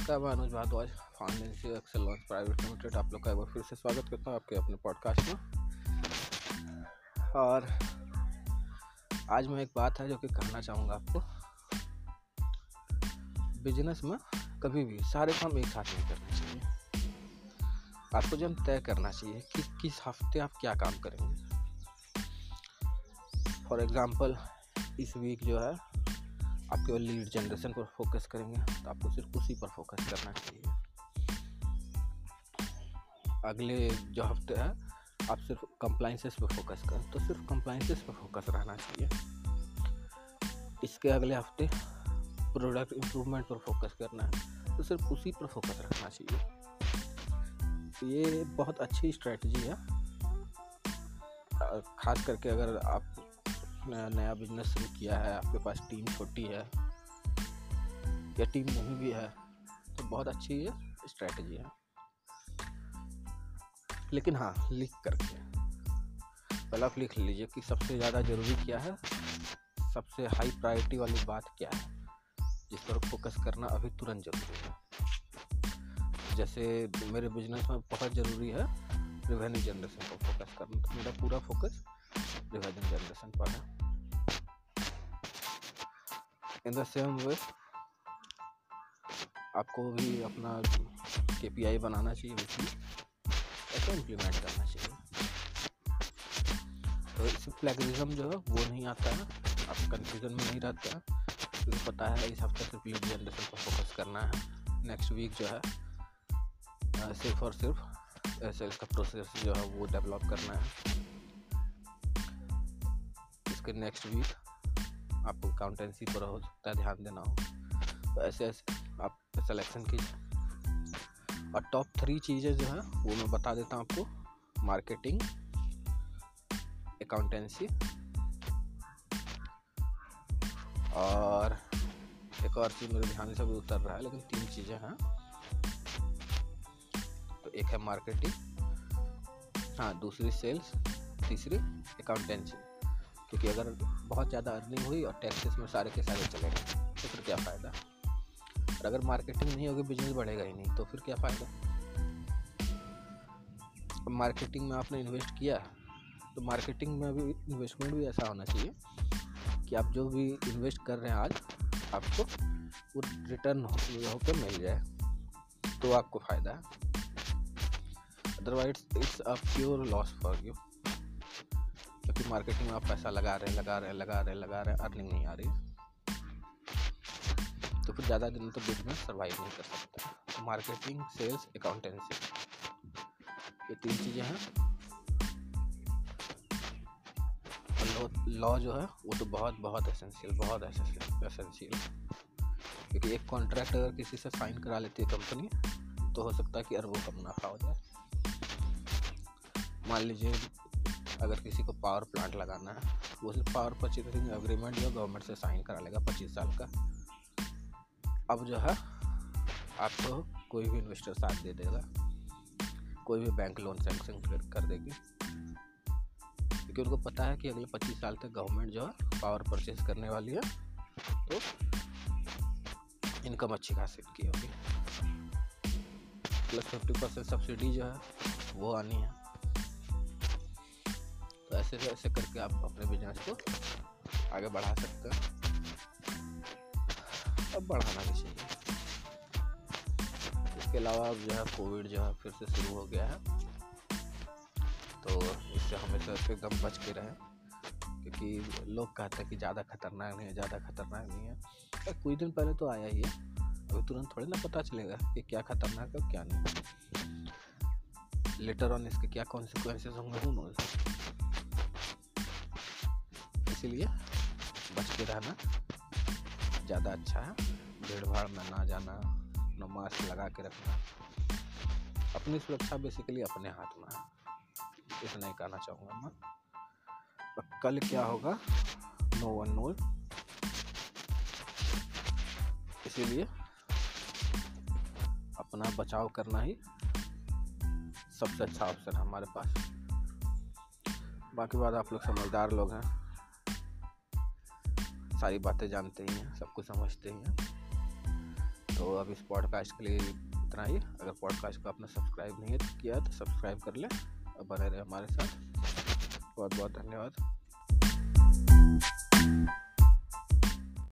नमस्कार, मैं Anuj Bhardwaj Excel launch private limited आप लोग का एक बार फिर से स्वागत करता हूँ आपके अपने पॉडकास्ट में। और आज मैं एक बात है जो कि कहना चाहूँगा आपको। बिज़नेस में कभी भी सारे काम एक साथ नहीं करने चाहिए। आपको जब तय करना चाहिए कि किस हफ़्ते आप क्या काम करेंगे। फॉर एग्ज़ाम्पल इस वीक जो है आप केवल लीड जनरेशन पर फोकस करेंगे तो आपको सिर्फ़ उसी पर फोकस करना चाहिए। अगले जो हफ़्ते है, आप सिर्फ़ कंप्लाइंसेस पर फोकस करें तो सिर्फ़ कंप्लाइंसेस पर फोकस रहना चाहिए। इसके अगले हफ़्ते प्रोडक्ट इम्प्रूवमेंट पर फोकस करना है तो सिर्फ़ उसी पर फोकस रखना चाहिए। ये बहुत अच्छी स्ट्रेटजी है। खास करके अगर आप नया बिज़नेस शुरू किया है, आपके पास टीम छोटी है, या टीम नहीं भी है तो बहुत अच्छी ये स्ट्रैटेजी है। लेकिन हाँ लिख करके। पहले आप लिख लीजिए कि सबसे ज़्यादा ज़रूरी क्या है? सबसे हाई प्रायोरिटी वाली बात क्या है? जिस पर फोकस करना अभी तुरंत ज़रूरी है। जैसे मेरे बिज़नेस में बहुत ज़रूरी है रिवेन्यू जनरेशन पर फोकस करना तो मेरा पूरा फोकस रिवाइजन जनरेशन पर है इन द सेम वे आपको भी अपना के पी आई बनाना चाहिए वीकली ऐसा इम्प्लीमेंट करना चाहिए तो इससे फ्लैगरिज्म जो है वो नहीं आता है आप कन्फ्यूज़न में नहीं रहते हैं क्योंकि पता है इस हफ़्ते सिर्फ़ लीड जनरेशन पर फोकस करना है नेक्स्ट वीक जो है सिर्फ़ और सिर्फ़ सेल्स का प्रोसेस जो है वो डेवलप करना है इसके नेक्स्ट वीक आपको अकाउंटेंसी पर हो सकता है, ध्यान देना हो। तो ऐसे ऐसे आप सिलेक्शन कीजिए। और टॉप थ्री चीज़ें जो है, वो मैं बता देता हूँ आपको। मार्केटिंग अकाउंटेंसी और एक और चीज़ मेरे ध्यान से भी उतर रहा है, लेकिन तीन चीज़ें हैं। तो एक है मार्केटिंग हाँ दूसरी सेल्स तीसरी अकाउंटेंसी क्योंकि अगर बहुत ज़्यादा अर्निंग हुई और टैक्सेस में सारे के सारे चले गए तो फिर क्या फ़ायदा? और अगर मार्केटिंग नहीं होगी बिज़नेस बढ़ेगा ही नहीं तो फिर क्या फ़ायदा? मार्केटिंग में आपने इन्वेस्ट किया तो मार्केटिंग में भी इन्वेस्टमेंट भी ऐसा होना चाहिए कि आप जो भी इन्वेस्ट कर रहे हैं आज, आपको वो रिटर्न होकर मिल जाए तो आपको फ़ायदा है। Otherwise it's a pure loss for you क्योंकि मार्केटिंग में आप पैसा लगा रहे लगा रहे लगा रहे लगा रहे अर्निंग नहीं आ रही। तो फिर ज़्यादा दिन तो बिज़नेस सर्वाइव नहीं कर सकता। मार्केटिंग सेल्स अकाउंटेंसी ये तीन चीज़ें हैं। लॉ जो है, वो तो बहुत बहुत एसेंशियल बहुत एसेंशियल क्योंकि एक कॉन्ट्रैक्ट अगर किसी से साइन करा लेती है कंपनी तो हो सकता है कि अरबों का मुनाफा हो जाए। मान लीजिए अगर किसी को पावर प्लांट लगाना है, वो सिर्फ़ पावर परचेसिंग एग्रीमेंट जो गवर्नमेंट से साइन करा लेगा पच्चीस साल का। अब जो है, आपको कोई भी इन्वेस्टर साथ दे देगा, कोई भी बैंक लोन सेंक्शन कर देगी। क्योंकि उनको पता है कि अगले पच्चीस साल तक गवर्नमेंट जो है पावर परचेज करने वाली है तो इनकम अच्छी खासी की होगी। प्लस फिफ्टी परसेंट सब्सिडी जो है, वो आनी है। ऐसे ऐसे करके आप अपने बिज़नेस को आगे बढ़ा सकते हैं। अब बढ़ाना भी चाहिए। इसके अलावा अब जो है कोविड जो है फिर से शुरू हो गया है। तो इससे हमेशा एकदम बच के रहें, क्योंकि लोग कहते हैं कि ज़्यादा खतरनाक नहीं है, ज़्यादा खतरनाक नहीं है। तो कुछ दिन पहले तो आया ही है अभी तुरंत थोड़ी ना पता चलेगा कि क्या खतरनाक है क्या नहीं। लेटर ऑन इसके क्या कॉन्सिक्वेंसेस होंगे हूँ इसीलिए बच के रहना ज़्यादा अच्छा है। भीड़ भाड़ में ना जाना, न मास्क लगा के रखना। अपनी सुरक्षा बेसिकली अपने हाथ में है। इतना ही कहना चाहूँगा मैं। कल क्या होगा? नो वन नो इसीलिए अपना बचाव करना ही सबसे अच्छा ऑप्शन है हमारे पास। बाकी बात आप लोग समझदार लोग हैं। सारी बातें जानते ही हैं, सब कुछ समझते ही हैं। तो अब इस पॉडकास्ट के लिए इतना ही। अगर पॉडकास्ट को आपने सब्सक्राइब नहीं किया तो सब्सक्राइब कर लें। और बने रहे हमारे साथ। बहुत बहुत धन्यवाद।